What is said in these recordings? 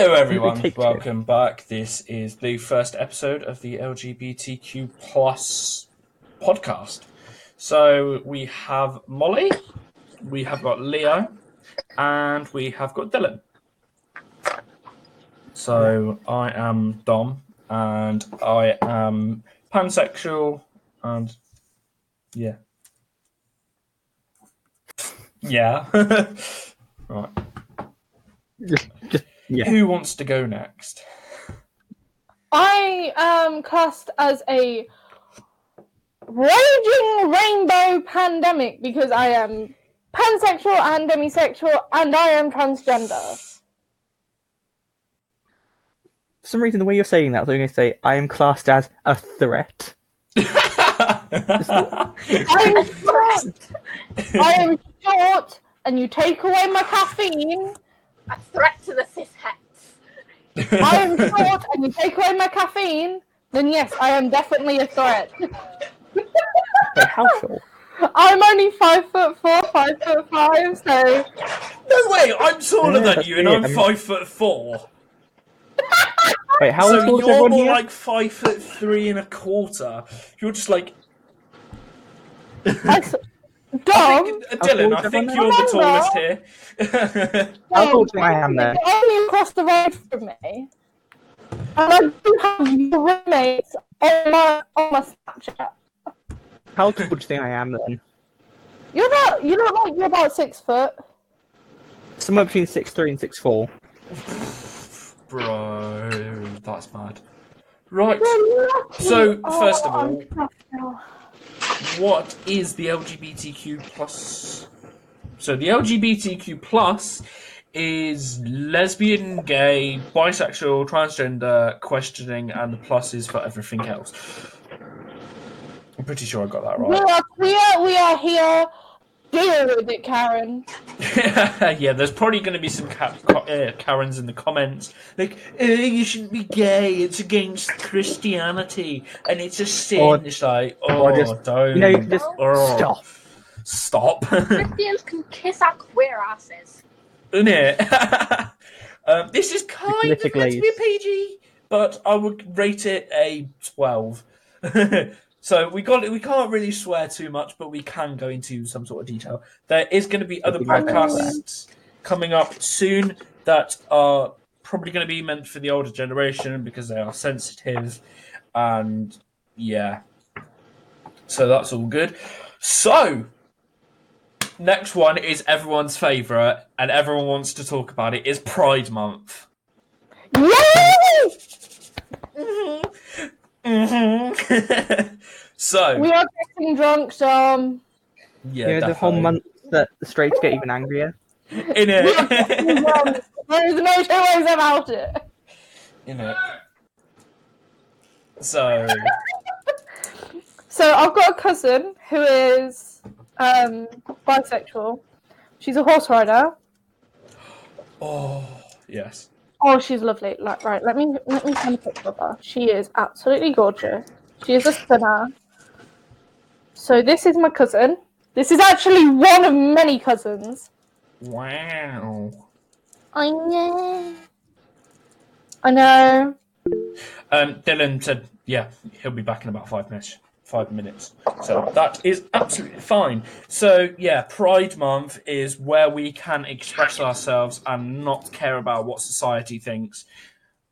Hello, everyone. Welcome back. This is the first episode of the LGBTQ plus podcast. So we have Molly, we have got Leo, and we have got Dylan. So I am Dom, and I am pansexual, and yeah, yeah. right. Just, just yeah. Who wants to go next? I am cast as a raging rainbow pandemic because I am pansexual and demisexual and I am transgender. For some reason, the way you're saying that, I'm going to say I am classed as a threat. I am short. I am short, and you take away my caffeine. A threat to the cis het. I am short, and you take away my caffeine. Then yes, I am definitely a threat. Wait, how short? I'm only five foot four, five foot five, so No way, I'm taller Yeah, than you, and. I'm I mean- five foot four. Wait, how so tall is you're more here? like five foot three and a quarter. You're just like I s- I Dom. think, uh, Dylan. I think you're the tallest here. How Dom, tall do I am then? You're only across the road from me, and I do have your roommates on my on my Snapchat. How tall do you think I am then? You're about you look like you're about six foot. Somewhere between six three and six four. Bro, that's mad. Right, So, Oh, first of all- crushed now. What is the LGBTQ plus? So the LGBTQ plus is lesbian, gay, bisexual, transgender, questioning, and the plus is for everything else. I'm pretty sure I got that right. we are clear. We are here. Deal with it, Karen. yeah, there's probably going to be some ca- ca- uh, Karens in the comments, like, "Oh, you shouldn't be gay. It's against Christianity, and it's a sin." Or- it's like, oh, or just, don't. You know, you can just Oh. stop. Stop. Christians can kiss our queer asses. isn't it? um, this is kind of meant to be a PG, but I would rate it a twelve. So we got we can't really swear too much, but we can go into some sort of detail. There is going to be other Something like that. podcasts coming up soon that are probably going to be meant for the older generation because they are sensitive, and yeah, so that's all good. So next one is everyone's favorite, and everyone wants to talk about it. Is Pride Month. Yay! Mm-hmm. so We are getting drunk, Dom. yeah, you know, the whole month that the straights get even angrier. in We are getting it. There is no two ways about it. in it. So So I've got a cousin who is um, bisexual. She's a horse rider. oh yes, Oh, she's lovely. Like, right, let me let me send a picture of her. She is absolutely gorgeous. She is a stunner. So this is my cousin. This is actually one of many cousins. wow. I know. I know. Um, Dylan said, yeah, he'll be back in about five minutes. Five minutes. So that is absolutely fine. So yeah, Pride Month is where we can express ourselves and not care about what society thinks.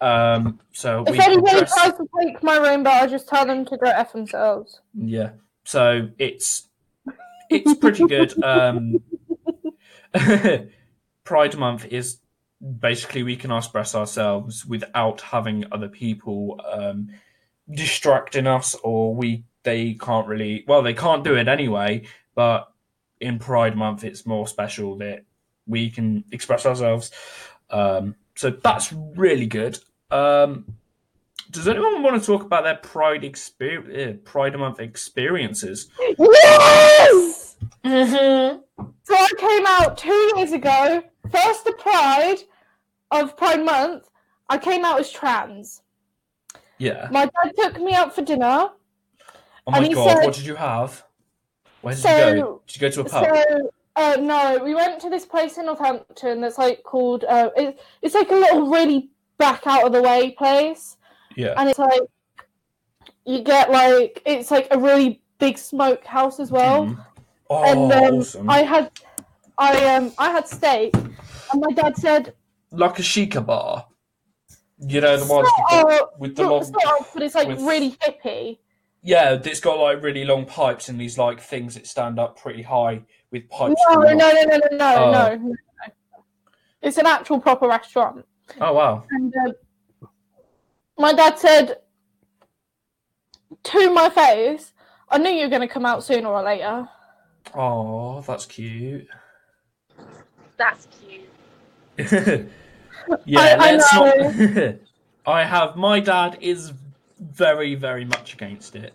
Um, so If we anybody dress- tries to take my room, but I just tell them to go f themselves. Yeah. So it's it's pretty good. Um, Pride Month is basically we can express ourselves without having other people um, distracting us, or we they can't really. Well, they can't do it anyway. But in Pride Month, it's more special that we can express ourselves. Um, so that's really good. Um, does anyone want to talk about their Pride experience, Pride Month experiences? Yes! Mm-hmm. So I came out two years ago. First, the Pride of Pride Month. I came out as trans. Yeah. My dad took me out for dinner. Oh my god, said- what did you have? Where did you go? Did you go to a pub? So, uh, no, we went to this place in Northampton that's like called. Uh, it, it's like a little really back out of the way place, Yeah. and it's like you get like it's like a really big smokehouse as well. Mhm. Oh, and um, awesome. I had, I um, I had steak, and my dad said, Like a shisha bar. You know, the ones with the, "Oh, with the not long. sort but it's like with- really hippie." Yeah, it's got like really long pipes and these like things that stand up pretty high with pipes. No, no, no, no, no, no, Oh. no, no, no. It's an actual proper restaurant, Oh wow. and um, my dad said to my face, "I knew you were going to come out sooner or later." Oh, that's cute. That's cute. yeah, I- I let's know. not. I have my dad is very, very much against it.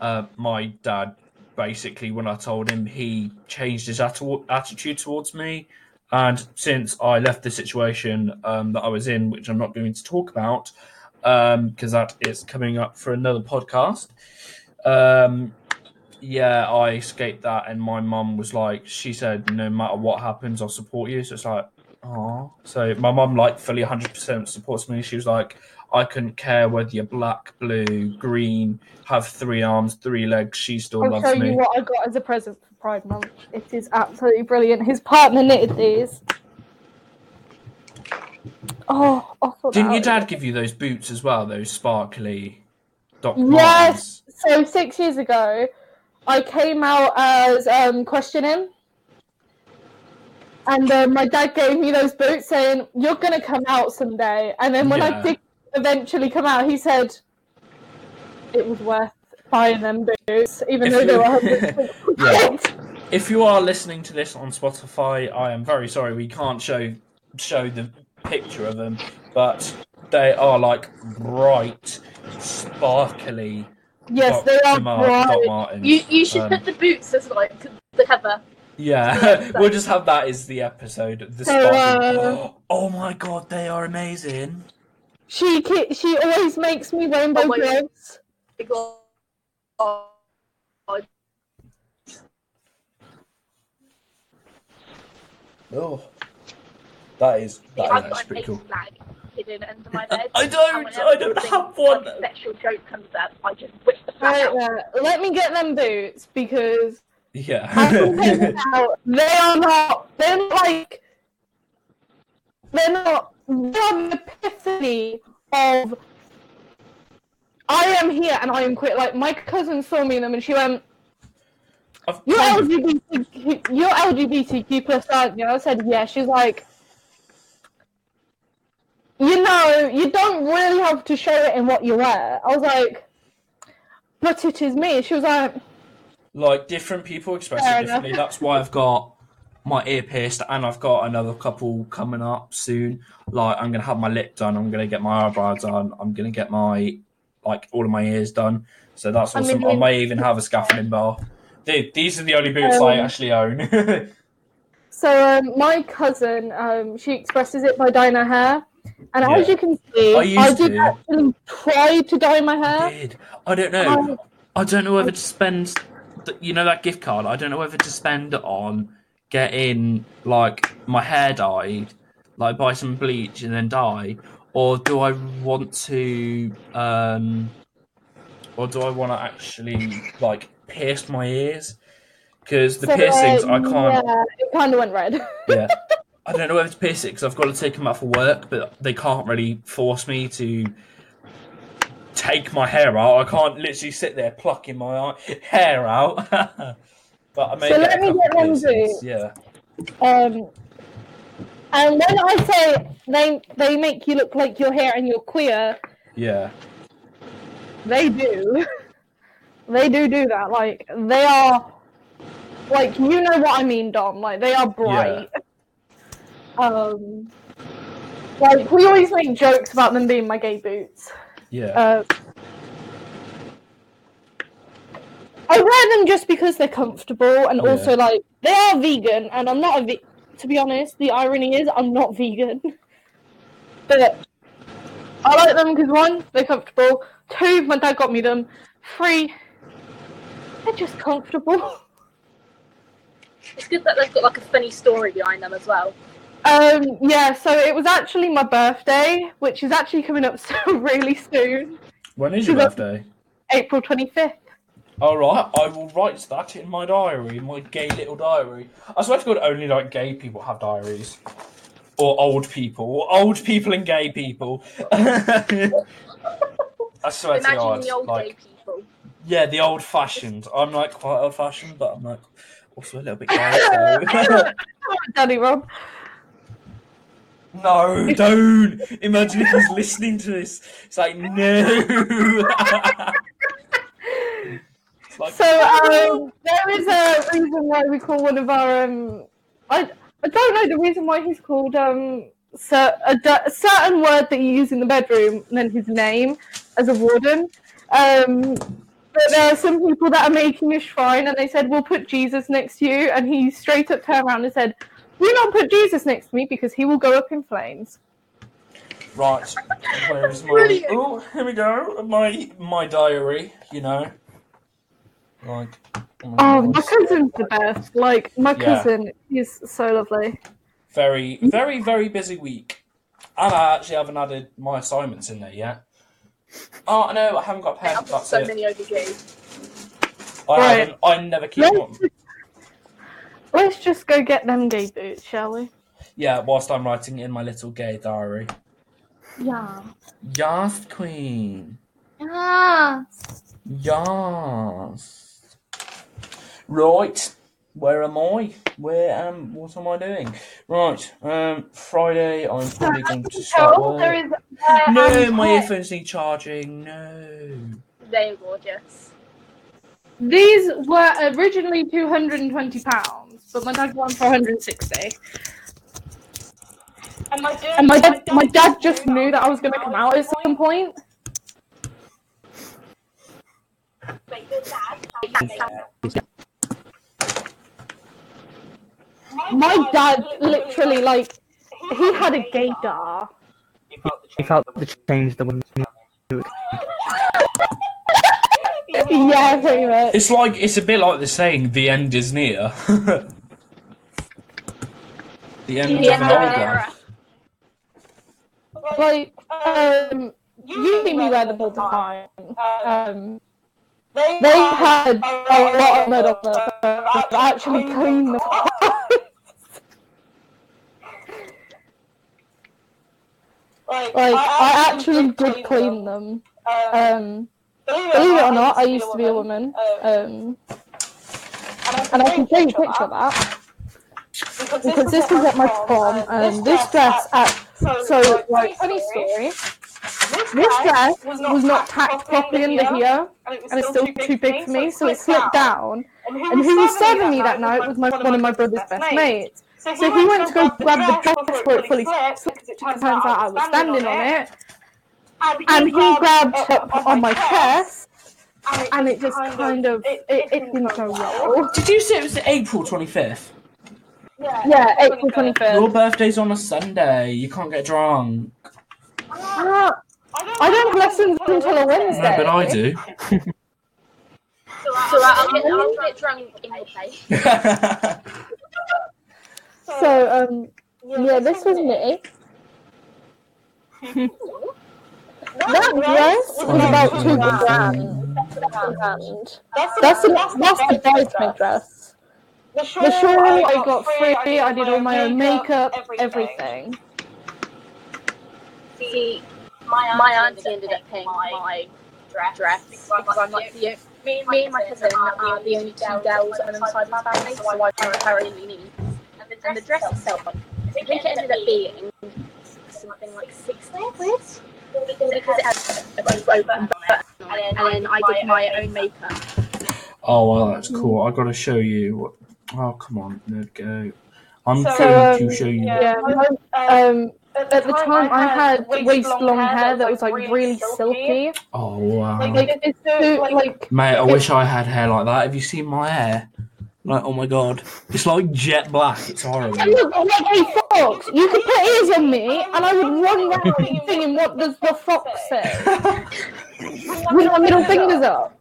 Uh, my dad basically, when I told him, he changed his atti- attitude towards me. And since I left the situation um, that I was in, which I'm not going to talk about, because that is coming up for another podcast. Um, yeah, I escaped that, and my mum was like, she said, no matter what happens, I'll support you. So it's like, oh. So my mum like fully 100% supports me. She was like, I couldn't care whether you're black, blue, green, have three arms, three legs. She still I'll loves show me. you what I got as a present for Pride Month. It is absolutely brilliant. His partner knitted these. Oh, thought Didn't your dad give you those boots as well? Those sparkly Doc Yes. So six years ago, I came out as um, questioning, and uh, my dad gave me those boots, saying, "You're gonna come out someday." And then when Yeah. I did eventually come out, he said, "It was worth buying them boots, even If though they you- were hundred Yeah. quid." If you are listening to this on Spotify, I am very sorry we can't show show the picture of them, but they are like bright, sparkly. Yes, Doc, they are Mar- Doc bright. Martens. You you should Um, put the boots as like the cover. Yeah, we'll just have that as the episode. The So, uh, oh my god, they are amazing. She she always makes me rainbow Oh gloves. Oh, Oh, that is that is I've actually pretty cool. flag hidden under my bed. I don't, I don't have one. like sexual joke comes up, I just whip the flag Right out. there. Let me get them boots because Yeah. can take them out. They are not. They're not like. They're not. They are the epiphany of. I am here and I am quit. Like my cousin saw me in them and she went, I've "You're kind of- LGBT. You're LGBTQ plus, aren't you?" I said, "Yeah." She's like, "You don't really have to show it in what you wear." I was like, "But it is me." She was like. like different people express it differently. That's why I've got my ear pierced, and I've got another couple coming up soon. Like I'm gonna have my lip done. I'm gonna get my eyebrows done. I'm gonna get my like all of my ears done. So that's I awesome. I, mean- may even have a scaffolding bar. Dude, these are the only boots I Um, actually own. So um, my cousin, um, she expresses it by dyeing her hair, and as you can see, I I, did to. actually try to dye my hair. Did I don't know. I don't know whether to spend, you know, that gift card. I don't know whether to spend it on getting like my hair dyed, like buy some bleach and then dye, or do I want to, um, or do I want to actually like pierce my ears? Because the So, piercings, uh, I can't. Yeah, it kind of went red. Yeah. I don't know whether to pierce it because I've got to take them out for work, but they can't really force me to take my hair out. I can't literally sit there plucking my hair out. but I may So let me get them. Yeah. Um, and when I say they they make you look like you're here and you're queer, Yeah. they do. they do do that. Like they are, like you know what I mean, Dom. Like they are bright. Um, like we always make jokes about them being my gay boots. Yeah. Uh, I wear them just because they're comfortable and Yeah. also like they are vegan and I'm not a ve- to be honest the irony is I'm not vegan but I like them because one they're comfortable two my dad got me them three they're just comfortable It's good that they've got like a funny story behind them as well. Um, yeah, so it was actually my birthday, which is actually coming up so really soon, When is your birthday? April 25th. All right, I will write that in my diary, my gay little diary. I swear to God, only like gay people have diaries, or old people, or old people and gay people. I swear to Imagine God, the old like, gay people. yeah, the old fashioned. I'm like quite old fashioned, but I'm like also a little bit gay. So. Daddy Rob. No, don't. Imagine if he's listening to this. It's like no. It's like, So um, there is a reason why we call one of our um, I I don't know the reason why he's called um cer- a, a certain word that you use in the bedroom and then his name as a warden. Um, but there are some people that are making a shrine and they said we'll put Jesus next to you, and he straight up turned around and said, "Do not put Jesus next to me because he will go up in flames." Right, where's my? Brilliant. Oh, here we go. My my diary. You know, like. Oh, my oh, my cousin's the best. Like my Yeah. cousin is so lovely. Very, very, very busy week, and I actually haven't added my assignments in there yet. Oh no, I haven't got a pen. I've That's so it. many overdue. I Right. haven't. I never keep Let's one. just, let's just go get them gay boots, shall we? Yeah, whilst I'm writing in my little gay diary. Yeah. Yes, queen. Yeah. Yes. Right. Where am I? Where um? What am I doing? Right. Um. Friday. I'm probably going to start work. is. uh, No, um, my earphones need charging. No. They're gorgeous. These were originally two hundred and twenty pounds, but my dad won them for one hundred and sixty. And my dad, And my dad, my dad just knew that I was going to come out at some point. Wait. My dad literally like he had a gaydar. He felt the change the women Yeah, pretty much. It's like it's a bit like the saying, "The end is near." the end The of end an of old era. life. Like, um, you see me wear them all the time. Um, They, they had a lot of mud on them. but I actually cleaned them. like, like, I actually did clean them. Um, Um, believe believe it or not, I used to be a woman. Um, and I can show you a picture of that because, um, this is at my prom, and this dress at so, like funny story. This dress was not, was not tacked properly under here, here, and it's still too big for me, so it slipped down. And who was serving me that night was my, one of my brother's best mates. So he, so he went, went to go grab the dress before it fully slipped. Because it turns out I was standing on it, and he grabbed it on my chest. And it, just kind of, it, it didn't go well. Did you say it was April 25th? Yeah, April 25th. Your birthday's on a Sunday. You can't get drunk. Ah, I don't, have lessons until a Wednesday. No, but I do. so, uh, I'll, get, I'll get drunk in your so, um, yeah, this was me. that dress was about two grand. That's, that's, the bridesmaid dress. The The shawl I got free. I did all my own makeup, everything. See, my, my auntie ended up paying my dress because I'm like the me, me and my cousin are the only two girls on the side of my family, so I primarily need. And the dress itself, I think it ended up being something like sixty quid because it had a open button, and then I did my own makeup. oh well, that's cool. I've gotta show you. What... Oh come on, there we go. I'm So, going to um, show you. Yeah, um, at the time I had waist long hair that was like really silky. Oh wow, Like it's so like mate, I wish I had hair like that. Have you seen my hair? Like, oh my god, it's like jet black. It's horrible. And look, I'm like, hey fox, you could put ears on me, and I would run around singing, "What does the fox say?" With my middle fingers up.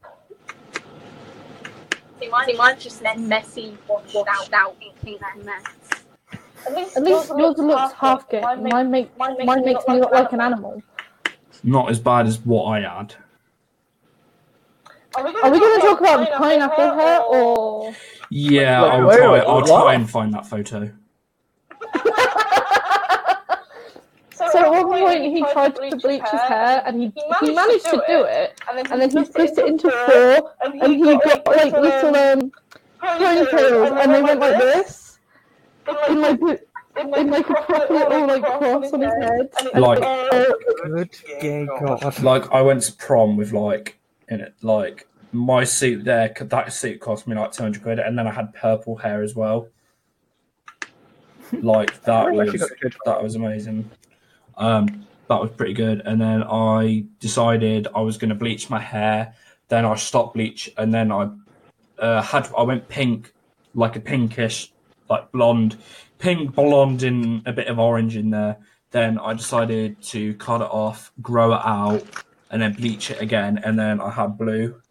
See, mine, see, mine's just messy, washed out, pink mess. At least, At least yours looks half good. Mine, make, mine makes me look like an animal. Not as bad as what I had. Are we going to talk about the pineapple hair or? Yeah, Wait, I'll wait, try. wait, I'll try and find that photo. So at one point he tried to bleach his hair and he he managed to do it and then he split it into four and he got like little um ponytails and they went like this in like a, in like a proper little like cross on his head. Like, Good gay god. like I went to prom with like in it like my suit there. That suit cost me like two hundred quid, and then I had purple hair as well. Like that was actually got a good that was amazing. Um, that was pretty good. And then I decided I was going to bleach my hair. Then I stopped bleach, and then I uh, had I went pink, like a pinkish, like blonde, pink blonde in a bit of orange in there. Then I decided to cut it off, grow it out, and then bleach it again. And then I had blue,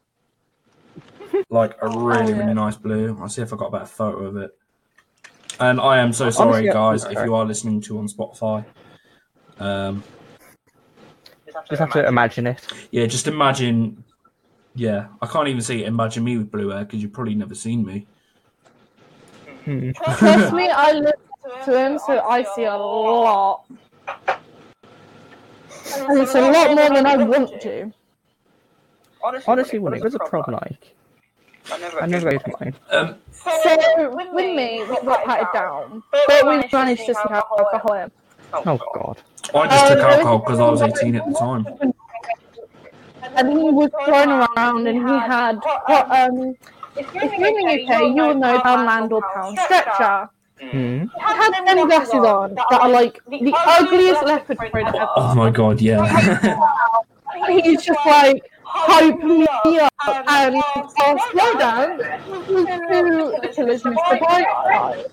like a really really nice blue. I'll see if I got a better photo of it. And I am so sorry, Honestly, guys, if you are listening to on Spotify. Um, Just have to imagine it. yeah, just imagine. Yeah, I can't even see it. Imagine me with blue hair because you've probably never seen me. Hmm. Trust me, I look to him so I see a lot. And it's a lot more than I want to. Honestly, what it was a prom like? I never go to mine. Um, So with me, we got patted down, but we managed to sneak alcohol in. Oh god. I just took Um, alcohol because I was 18 at the time. And he was flying around and he had, what, um, if you're in the UK, you will know Poundland or Poundstretcher. Hmm. He had them glasses on that are like the ugliest leopard print ever. Oh my god, yeah. He's just like, hype me up and our slow down was to the Killers' Mr. Brightside.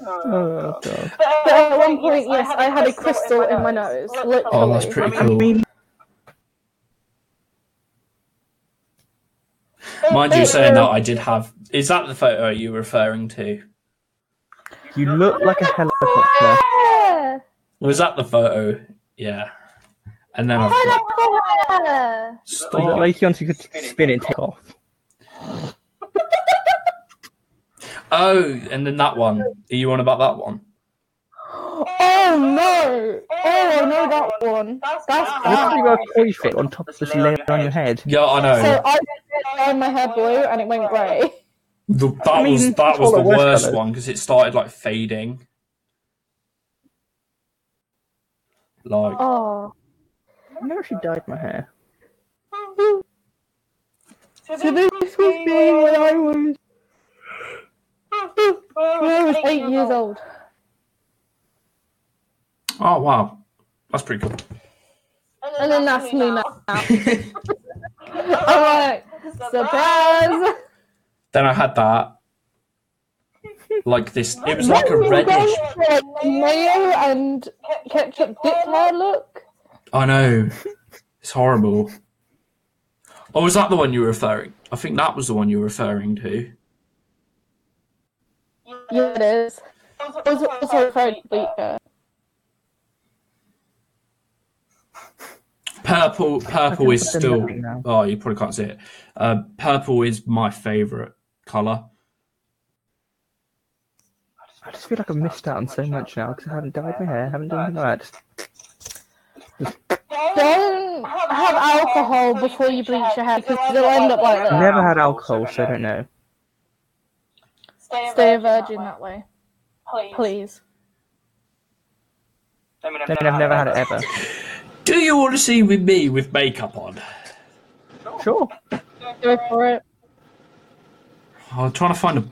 Oh, oh god. Uh, but at one point, yes, I had a crystal in my nose. Literally. Oh, that's pretty I cool. mean, Mind you, saying that, I did have. Is that the photo you're referring to? you look like a helicopter. Yeah. Was that the photo? Yeah. And then I've got. Yeah. You look Stop. like you could spin it and take off. Oh, and then that one. Are you on about that one? Oh no! Oh, I know that one. That's It looks like bad. you got a toy fit on top of this layer on your head. Yeah, I know. So I dyed my hair blue and it went grey. The, that I mean, was that was the the worst worst colours. one because it started like fading. Like Oh. I've never actually dyed my hair. So this was me when I was when I was eight years old. oh wow, that's pretty cool. And then that's me now. I'm like, surprise! then I had that. Like this, it was like a reddish. Like mayo and ketchup dip hair look. I know, it's horrible. Oh, was that the one you were referring? I think that was the one you were referring to. Yeah, it is. I was also referring to. Purple, purple is can put them still. Oh, you probably can't see it. Uh, purple is my favorite color. I just feel like I've missed out on so much now because I haven't dyed my hair, haven't done anything like that. Don't have alcohol before you bleach your hair because it'll end up like I've that. never had alcohol, so I don't know. Stay a virgin that way, please. I mean, I've never had it ever. Do you want to see with me with makeup on? Sure, Go for it. I'm trying to find a.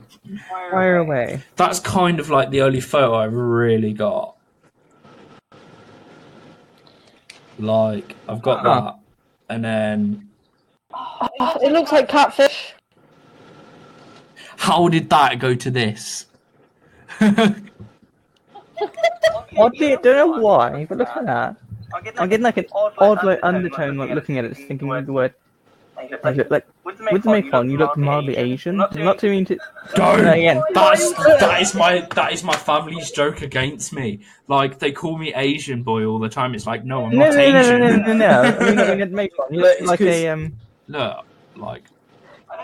fire away. That's kind of like the only photo I've really got. Like I've got Huh. that, and then Oh, it looks like catfish. How did that go to this? Oddly, I don't know why, but look at that. I'm getting like an odd like undertone, like looking at it, just thinking of the word. Like, like With the makeup on, you look mildly Asian. Not to mean to. Don't. No, again. That's that is my that is my family's joke against me. Like they call me Asian boy all the time. It's like no, I'm No, not no, no, Asian. no, no, no, no. I mean, I mean, makeup on. You Look, like a um. Look, like.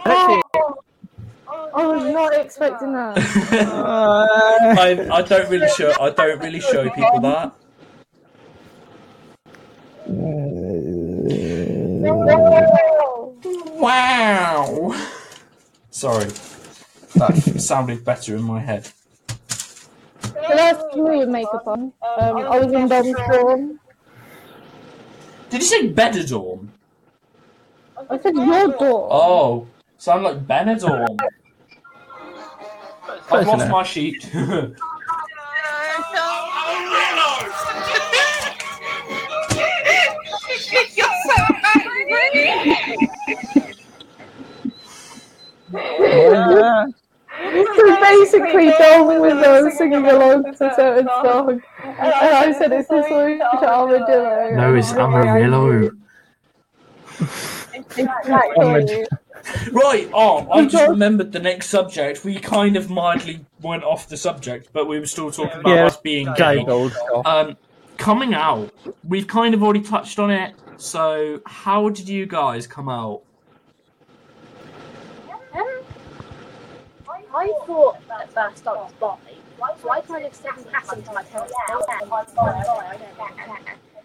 Actually, I was not expecting that. uh, I, I don't really show I don't really show people that. Wow. Sorry. That sounded better in my head. The last me with makeup on. Um, I was in Dom's dorm. Did you say Benidorm? I said your dorm. Oh, sound like Benidorm. I've lost enough. my sheet. uh, So basically, Dom was uh, singing along to a certain song, and I said, "Is this song to Armadillo?" no, it's Amarillo. Exactly. Right, oh, I just remembered the next subject. We kind of mildly went off the subject, but we were still talking about Yeah, us being gay. Gold. Um, coming out, we've kind of already touched on it. So, how did you guys come out? Um, I thought at first I was bi, so I kind of said in passing to my parents,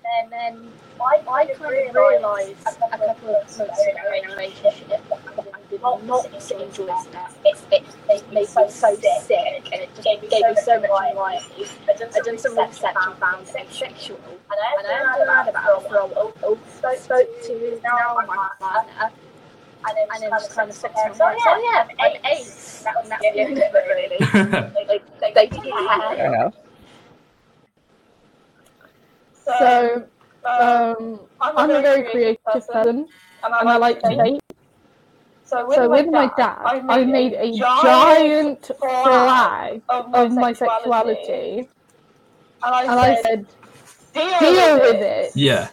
"Oh, yeah, I'm I don't really care." And then I, I kind of realised a couple of months ago in a relationship that I did not enjoy that. It, it, it made me so sick and it just gave me so much anxiety. I done some research and found asexual. And I haven't heard about it for a while. Spoke, spoke to now my partner. And then, and then just kind of said to myself, oh, oh yeah, I'm ace. That, and that's the end of it really. Like, like, they didn't care. Fair enough. So, um, I'm a very creative person, and I like to bake. So So with my dad, I made a giant flag of my sexuality, And I and I said, said, "Deal with it." yeah.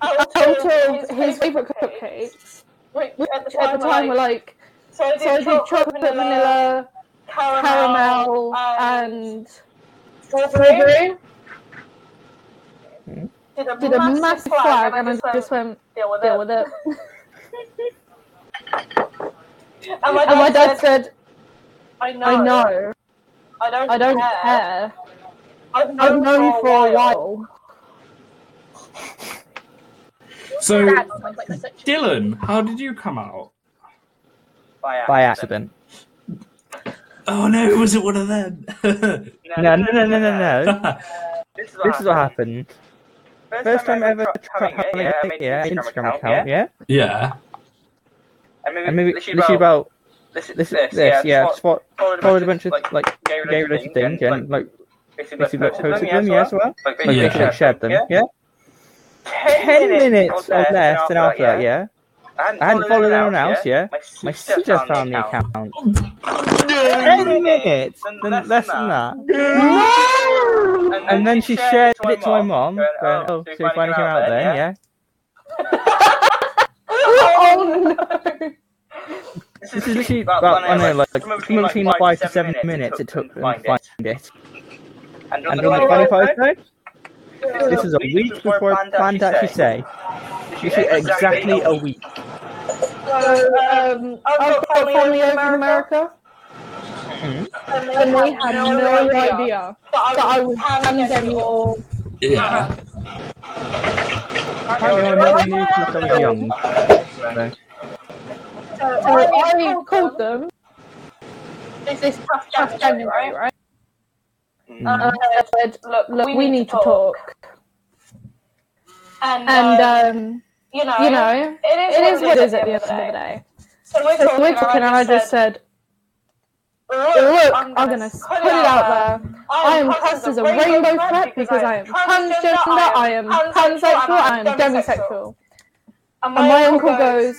Out of his favourite cupcakes, which which at the at the time were like, so I so I did chocolate, vanilla, caramel, and and strawberry. strawberry. Did a massive flag, and I just went, deal with "Deal it. with it." And my And my dad dad said, said, I know, "I know, I don't, I don't care. care. I've I've known for a while." So, Dad a Dylan, how did you come out? By accident. Oh no, was it one of them? No, no, no, no, no, no. This is This is what happened. First time ever tried having a yeah, Instagram account, yeah? yeah. And maybe, And maybe literally literally about, about this, this, this, this, yeah, just just fo- followed followed a bunch of like gay gay related related things, things, and like basically basically like posted posted them, yeah, as well. Like, Like Yeah. basically shared them, yeah? Ten minutes or less than after that, yeah? I hadn't followed anyone else, yeah? My sister found the account. Ten oh, minutes, then less than that. And then she shared it to my mom, going, oh, oh, so you finally came out then, yeah? Oh no! This is literally about, I don't know, like, somewhere between five to seven minutes it took them to find it. And And on the funny part though, this is a week before I planned to actually say. This is exactly a week. So, um, I've got family over in America, Mhm. and they had no idea that I was pandemic or Yeah. Apparently I never knew since I was young. So, So I called them this is past January, right? Mm. And I said, look, look, we need to talk. And, And, um, um, you know, you know, it is, it is what it is at the end of the day. So we're So talking, we're talking, and I just said, look, I'm going to put it out there. I am classed as a rainbow threat because I am transgender, I am pansexual, I am demisexual. And And my uncle goes,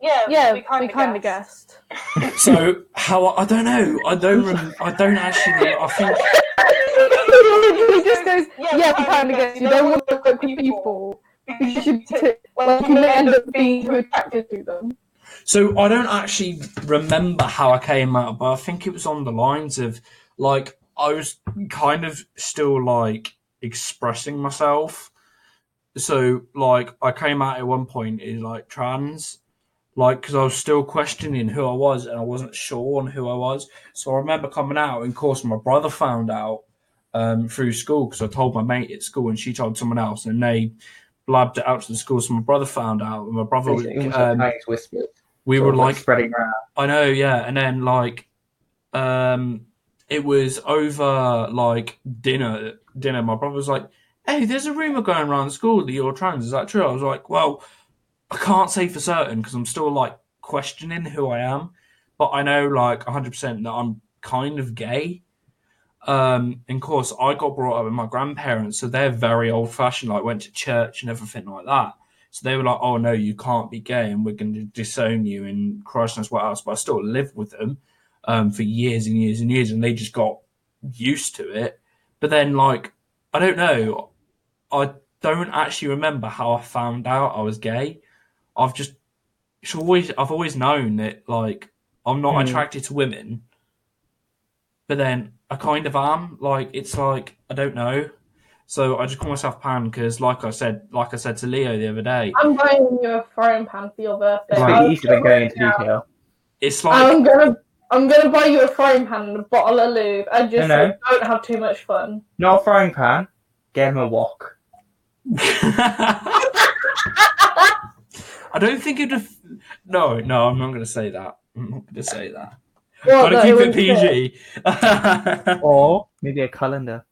yeah, yeah, we kind we kind of guessed. So how I don't know. I don't. Rem- I don't actually. I think. he just goes, yeah, we kind of guessed. You don't want to work with people You should t- like you may end up being too attracted to them. So I don't actually remember how I came out, but I think it was on the lines of like I was kind of still like expressing myself. So like I came out at one point in like trans, like because I was still questioning who I was and I wasn't sure on who I was. So I remember coming out, and of course my brother found out um, through school because I told my mate at school, and she told someone else, and they blabbed it out to the school. So my brother found out, and my brother was um, like whispers. we were of, like spreading around. I know, yeah, and then like, um, it was over like dinner. Dinner. My brother was like, "Hey, there's a rumor going around school that you're trans. Is that true?" I was like, "Well, I can't say for certain because I'm still like questioning who I am, but I know like 100 percent that I'm kind of gay." Um, and of course, I got brought up with my grandparents, so they're very old fashioned. Like, went to church and everything like that. So they were like, "Oh no, you can't be gay, and we're going to disown you." And Christ knows what else. But I still lived with them um, for years and years and years, and they just got used to it. But then, like, I don't know. I don't actually remember how I found out I was gay. I've just it's always I've always known that like I'm not Hmm. attracted to women, but then I kind of am. Like it's like I don't know. So I just call myself Pan because, like I said, like I said to Leo the other day, I'm buying you a frying pan for your birthday. It's Right. really I'll easy to go into now. detail. it's like I'm gonna I'm gonna buy you a frying pan and a bottle of lube and just No, no. say, don't have too much fun. Not a frying pan. Get him a wok. I don't think it'd. Have... No, no, I'm not going to say that. I'm not going to say that. Well, Gotta no, keep it. PG. Or maybe a calendar.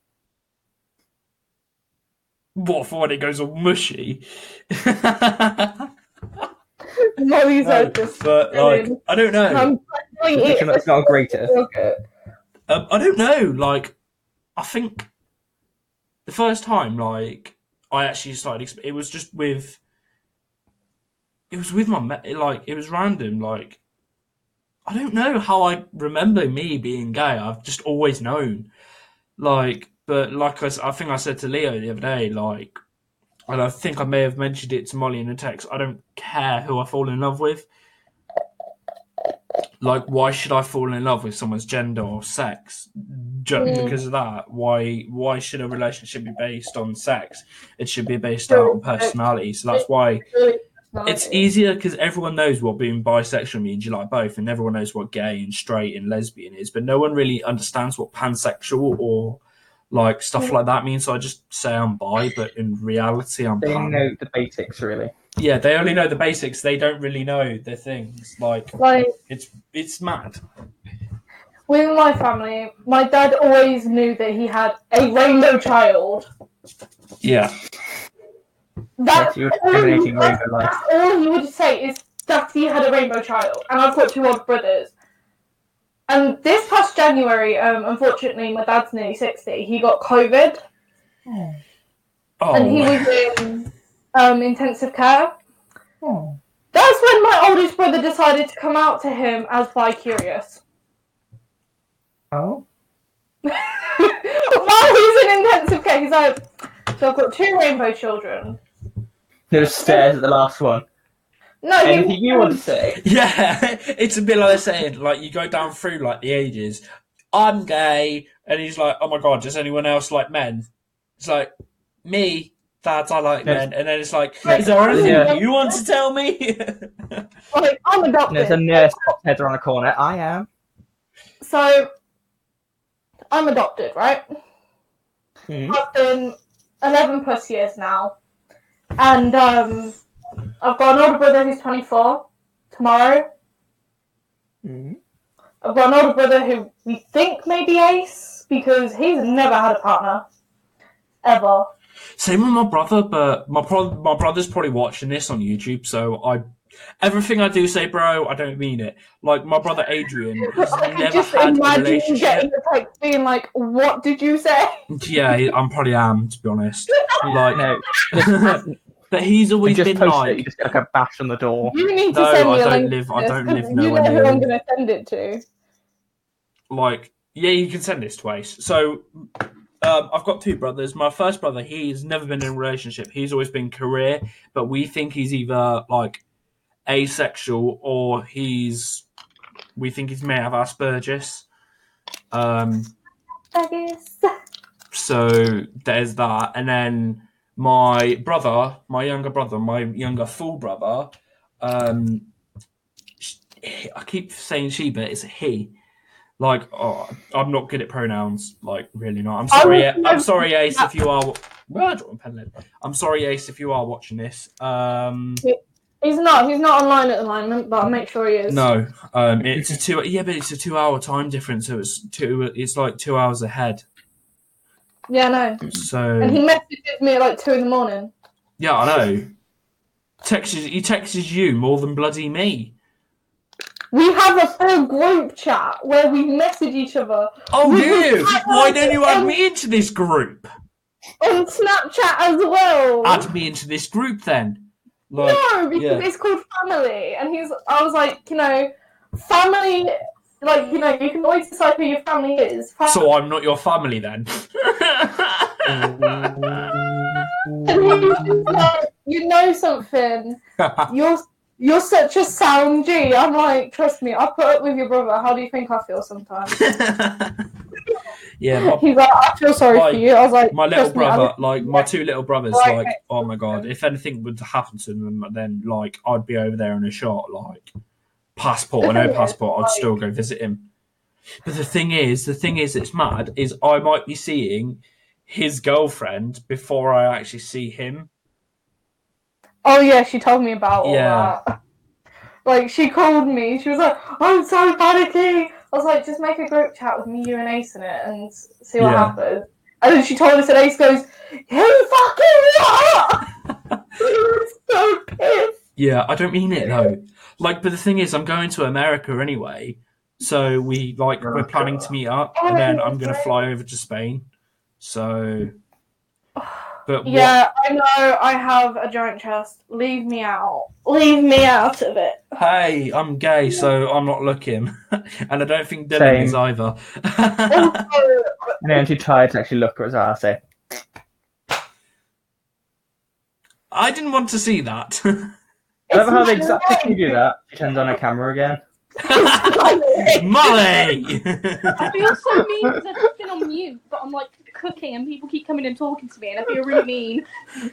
what for when it goes all mushy? Molly's No, are just but like, I don't know. I'm practically It's not- it's greater. Um, I don't know. Like, I think the first time, like, I actually started. exp- It was just with. It was with my me- like. It was random. Like, I don't know how I remember me being gay. I've just always known. Like, but like I, I think I said to Leo the other day, like, and I think I may have mentioned it to Molly in a text. I don't care who I fall in love with. Like, why should I fall in love with someone's gender or sex just because of that? Why? Why should a relationship be based on sex? It should be based out on personality. So that's why It's easier because everyone knows what being bisexual means. You like both, and everyone knows what gay and straight and lesbian is, but no one really understands what pansexual or like stuff like that means. So I just say I'm bi, but in reality, I'm They pan. know the basics, really. Yeah, they only know the basics. They don't really know the things. Like Like it's it's mad. with my family, my dad always knew that he had a rainbow child. Yeah. That's Yes, you're all, he, that's, rainbow life. that's all he would say is that he had a rainbow child, and I've got two older brothers. And this past January, um, unfortunately, my dad's nearly sixty. He got COVID, Oh, and he was in um, intensive care. Oh. That's when my oldest brother decided to come out to him as bi-curious. Oh? While he's in intensive care, he's like, so I've got two rainbow children. There's stairs at the last one. No, Anything you want to say? yeah. It's a bit like they're saying, like you go down through like the ages. I'm gay, and he's like, "Oh my god, does anyone else like men?" It's like me, dads, I like Yes. men, and then it's like, Right. "Is there anything Yeah. you want to tell me?" like, I'm adopted. There's a nurse head around the corner. I am. So, I'm adopted, right? Hmm. I've been 11 plus years now. And um, I've got an older brother who's 24 tomorrow. Hmm. I've got an older brother who we think may be ace because he's never had a partner. Ever. Same with my brother, but my pro- my brother's probably watching this on YouTube, so I everything I do say, bro, I don't mean it. Like my brother Adrian, he's I can never just had a imagine you relationship. getting the text being like, What did you say? Yeah, I'm probably am to be honest. Like, No, but he's always just been post it. like, You just like a bash on the door. You need to No, send me I a don't link live- to I don't live You know who I'm going to send it to. like, yeah, you can send this to Ace. So, um, I've got two brothers. My first brother, he's never been in a relationship. He's always been career, but we think he's either like asexual or he's. We think he may have Asperger's. Um, I guess. so there's that, and then my brother, my younger brother, my younger full brother. Um, I keep saying she, but it's a he. Like, oh, I'm not good at pronouns. Like, really not. I'm sorry. I'm sorry, Ace, if you are. Well, I dropped my pen. I'm sorry, Ace, if you are watching this. Um, He's not. He's not online at the moment, but I'll make sure he is. no, um, it's a two. Yeah, but it's a two-hour time difference, so it's two. It's like two hours ahead. Yeah, no. So And he messages me at like two in the morning. Yeah, I know. Texts he texts you more than bloody me. We have a full group chat where we message each other Oh, We do you? Why on- don't you add me into this group? on Snapchat as well. Add me into this group then. Like, no, because yeah. it's called family, and he's. I was like, you know, family. Like you know, you can always decide who your family is. Fam- so I'm not your family then. and he's just like, you know something. You're you're such a sound G. I'm like, trust me, I put up with your brother. How do you think I feel sometimes? yeah, my, He's like, I feel sorry Like, for you. I was like, my little trust me, brother, like my two little brothers, Right, like, oh my god, if anything would happen to them, then like I'd be over there in a shot, like passport or no passport, I'd still go visit him. But the thing is, the thing is, it's mad. Is I might be seeing his girlfriend before I actually see him. Oh yeah, she told me about all Yeah. that. Like she called me. She was like, "I'm so panicking." I was like, "Just make a group chat with me, you, and Ace in it, and see what Yeah. happens." And then she told us, and Ace goes, "Who fucking what?" so pissed. Yeah, I don't mean it though. Like, but the thing is, I'm going to America anyway, so we like we're planning to meet up, and then I'm gonna fly over to Spain. So, but what- Yeah, I know. I have a giant chest. Leave me out. Leave me out of it. Hey, I'm gay, so I'm not looking, and I don't think Dylan Same. is either. Also, And then she tried to actually look at his ass. I didn't want to see that. I love how they it's exactly do that. She turns on her camera again. Molly. I feel so mean because I've been on mute, but I'm like cooking and people keep coming and talking to me, and I feel really mean.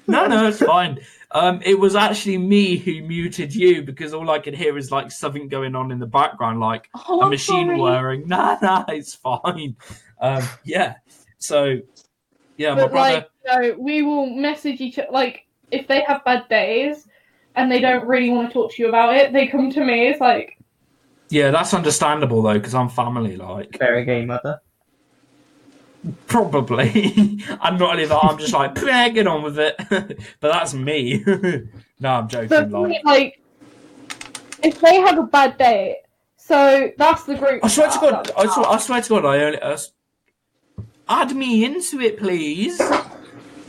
no, no, it's fine. Um, it was actually me who muted you because all I could hear is like something going on in the background, like Oh, a I'm machine sorry. whirring. Nah, nah, it's fine. Um, yeah. So, yeah, my But brother. like, no, we will message each other. Like, if they have bad days and they don't really want to talk to you about it, they come to me. It's like, Yeah, that's understandable though because I'm family like. Very gay mother. Probably. and not only that, I'm just like, "Peh, get on with it. but that's me. no, I'm joking. but Like, like, if they have a bad day, so that's the group. I swear to God, I swear, I swear to God, I only. Uh, add me into it, please.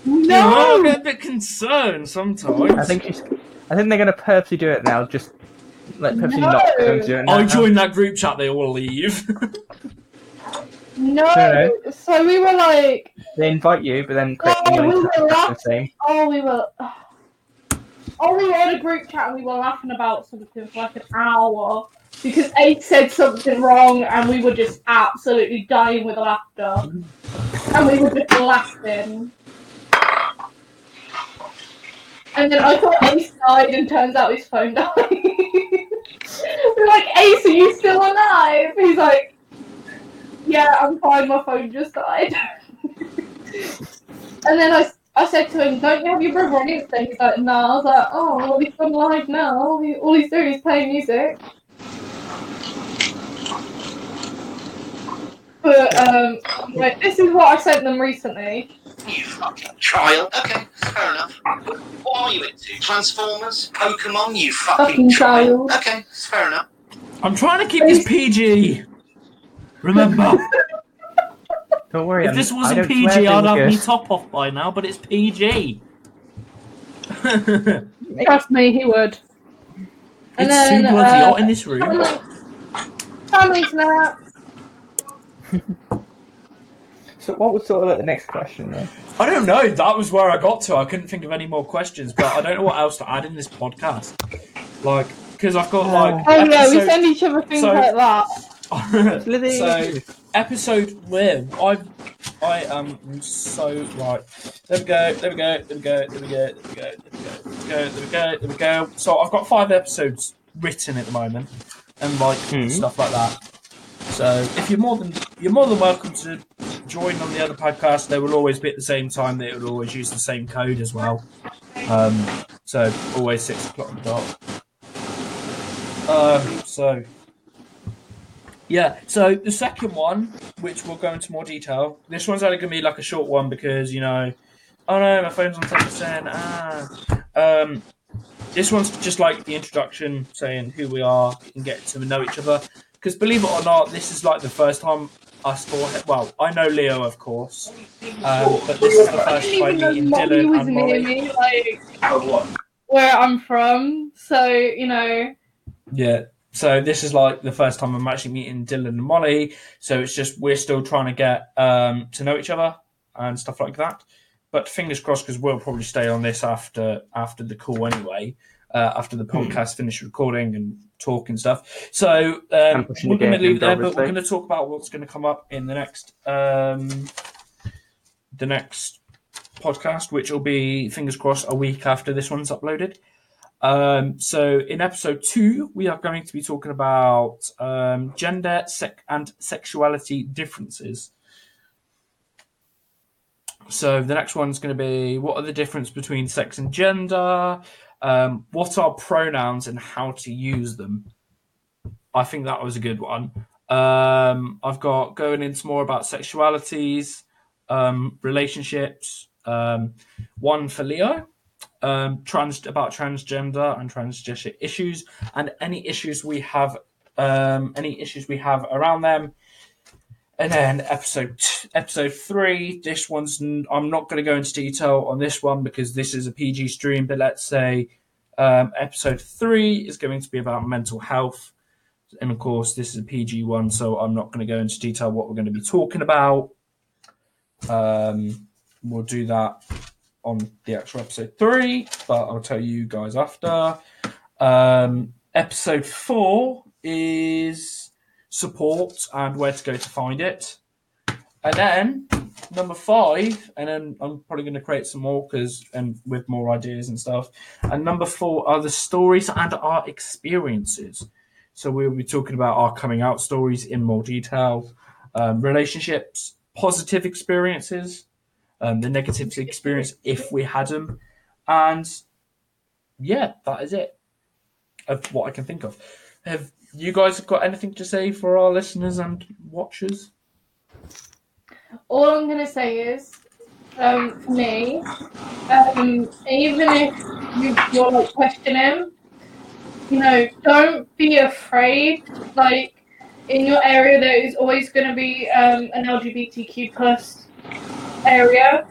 No, I get a bit concerned sometimes. I think she's. I think they're gonna purposely do it now. Just like purposely No. not going to do it now. I join that group chat, they all leave. no. No, So we were like, They invite you, but then Chris Oh, we were laughing. oh, we were. Oh, we were in a group chat and we were laughing about something for like an hour because Ace said something wrong and we were just absolutely dying with laughter. And we were just laughing. And then I thought Ace died and turns out his phone died. we're like, Ace, are you still alive? He's like, Yeah, I'm fine, my phone just died. and then I I said to him, "Don't you have your brother on Insta?" He's like, "No." I was like, "Oh, well, he's on live now. All, he, all he's doing is playing music." But um, this is what I sent them recently. You fucking child. Okay, fair enough. What are you into? Transformers? Pokemon? You fucking, Fucking child. child. Okay, it's fair enough. I'm trying to keep this PG. Remember, Don't worry. if I'm- this wasn't PG, I'd have were me top off by now, but it's PG. Trust me, he would. And too then, bloody uh, hot in this room. Family, family snap. So what was sort of like the next question then? I don't know. That was where I got to. I couldn't think of any more questions, but I don't know what else to add in this podcast. Like, because I've got like. Oh yeah, we send each other things so- like that. so episode where I I am so right. There we go. There we go. There we go. There we go. There we go. There we go. There we go. There we go. So I've got five episodes written at the moment, and like Hmm. stuff like that. So if you're more than you're more than welcome to join on the other podcast. They will always be at the same time. They will always use the same code as well. Um, so always six o'clock on the dot. Um, so yeah, so the second one, which we'll go into more detail, this one's only to be like a short one because, you know, oh no, my phone's on 10%. Ah. Um, this one's just like the introduction, saying who we are and get to know each other. Because believe it or not, this is like the first time us four, well, I know Leo, of course, um, but this is the first time even know meeting Dylan and Molly. me, like where I'm from. So you know, Yeah. So this is like the first time I'm actually meeting Dylan and Molly. So it's just we're still trying to get um, to know each other and stuff like that. But fingers crossed because we'll probably stay on this after after the call anyway. Uh, after the podcast finished recording and talk and stuff. So um, we're going to leave it there, but we're going to talk about what's going to come up in the next um, the next podcast, which will be fingers crossed a week after this one's uploaded. Um, so in episode two, we are going to be talking about um, gender, sec- and sexuality differences. So the next one's going to be what are the difference between sex and gender? Um, what are pronouns and how to use them? I think that was a good one. Um, I've got going into more about sexualities, um, relationships. Um, one for Leo, um, trans about transgender and transgender issues, and any issues we have, um, any issues we have around them. And then episode t- episode three. This one's n- I'm not going to go into detail on this one because this is a PG stream. But let's say um, episode three is going to be about mental health, and of course this is a PG one, so I'm not going to go into detail what we're going to be talking about. Um, we'll do that on the actual episode three, but I'll tell you guys after. Um, episode four is support and where to go to find it. And then number five, and then I'm probably going to create some more because and with more ideas and stuff. And number four are the stories and our experiences. So we'll be talking about our coming out stories in more detail, um, relationships, positive experiences, um, the negative experience if we had them, and yeah, that is it of what I can think of. Have you guys have got anything to say for our listeners and watchers? all I'm gonna say is, um, for me, um, even if you, you're like questioning, you know, don't be afraid. Like in your area, there is always going to be um, an LGBTQ plus area,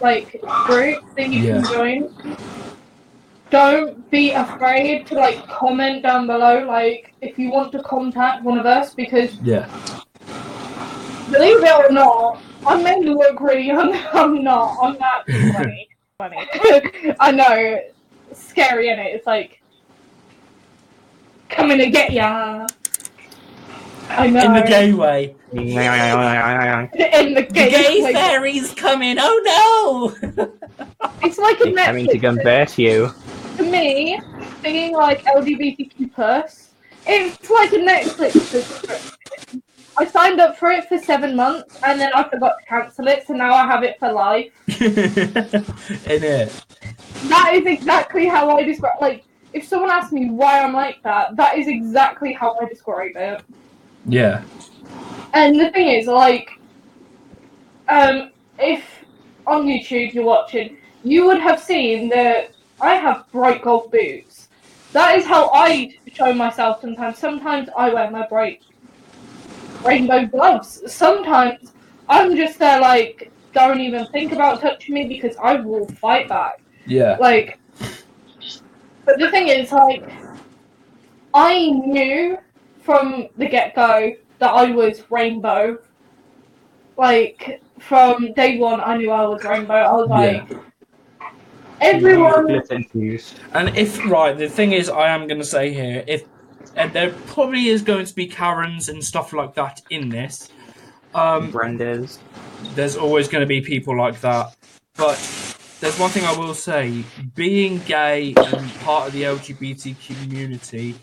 like group that you Yeah. can join. Don't be afraid to like comment down below, like if you want to contact one of us, because Yeah. Believe it or not, I may look really young. I'm not. I'm not funny. funny. I know. Scary, is it? It's like coming to get ya. I know. In the gay way. In the The gay. gay like, fairy's coming. Oh no! it's like a He's coming to convert you. To me, being like LGBTQ plus, it's like a Netflix subscription. I signed up for it for seven months and then I forgot to cancel it, so now I have it for life. In it. That is exactly how I describe. Like, if someone asks me why I'm like that, that is exactly how I describe it. Yeah. And the thing is, like, um, if on YouTube you're watching, you would have seen that I have bright gold boots. That is how I show myself sometimes. Sometimes I wear my bright rainbow gloves. Sometimes I'm just there, like, don't even think about touching me because I will fight back. Yeah. Like, but the thing is, like, I knew from the get go that I was rainbow. like from day one, I knew I was rainbow. I was like, everyone. Glitter infused. And if right, the thing is, I am going to say here, if and there probably is going to be Karens and stuff like that in this. Um, Brendas. there's always going to be people like that, but there's one thing I will say: being gay and part of the LGBT community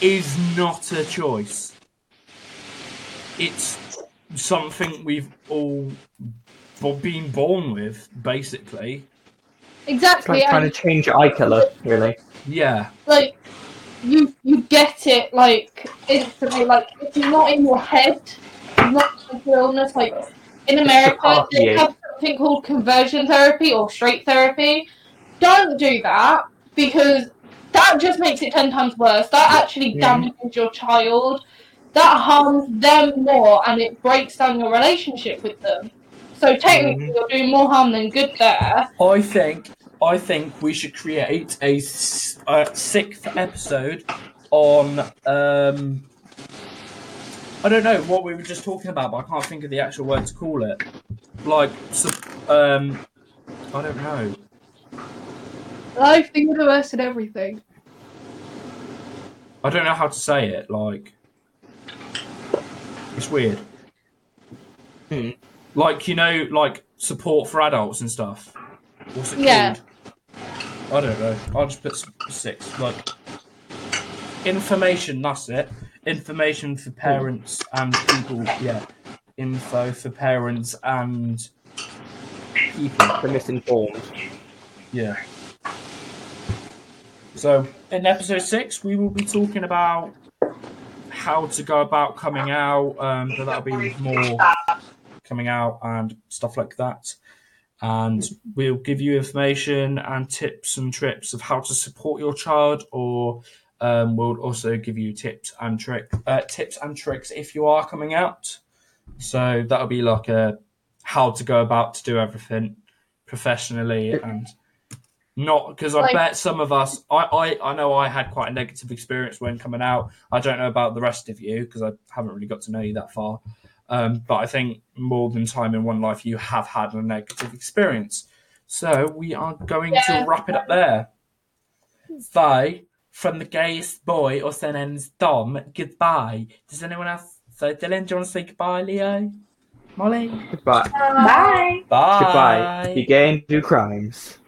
is not a choice. It's something we've all been born with, basically. It's Exactly. like trying to change your eye colour, really. Yeah, like you you get it like instantly. Like if you're not in your head, you're not a mental illness. Like in America, they you. have something called conversion therapy or straight therapy. Don't do that because that just makes it ten times worse. That actually Yeah. damages your child. That harms them more, and it breaks down your relationship with them. So technically, you're doing more harm than good there. I think I think we should create a sixth episode on um I don't know what we were just talking about, but I can't think of the actual word to call it. Like um I don't know. Life, the universe, and everything. I don't know how to say it. Like it's weird. Hmm. Like you know, like support for adults and stuff. What's it Yeah. called? I don't know. I'll just put six. Like information. That's it. Information for parents and people. Yeah. Info for parents and people. For misinformed. Yeah. So, in episode six, we will be talking about how to go about coming out, um, but that'll be more coming out and stuff like that. And we'll give you information and tips and trips of how to support your child, or um, we'll also give you tips and trick uh, tips and tricks if you are coming out. So that'll be like a how to go about to do everything professionally and not because I Like- bet some of us I, I I know I had quite a negative experience when coming out. I don't know about the rest of you because I haven't really got to know you that far. Um, but I think more than time in one life you have had a negative experience. So we are going Yeah. to wrap it up there. So from the gayest boy, also known as Dom, goodbye. Does anyone else so Dylan, do you want to say goodbye, Leo? Molly? Goodbye. Bye. Bye. Goodbye. Be gay and do crimes.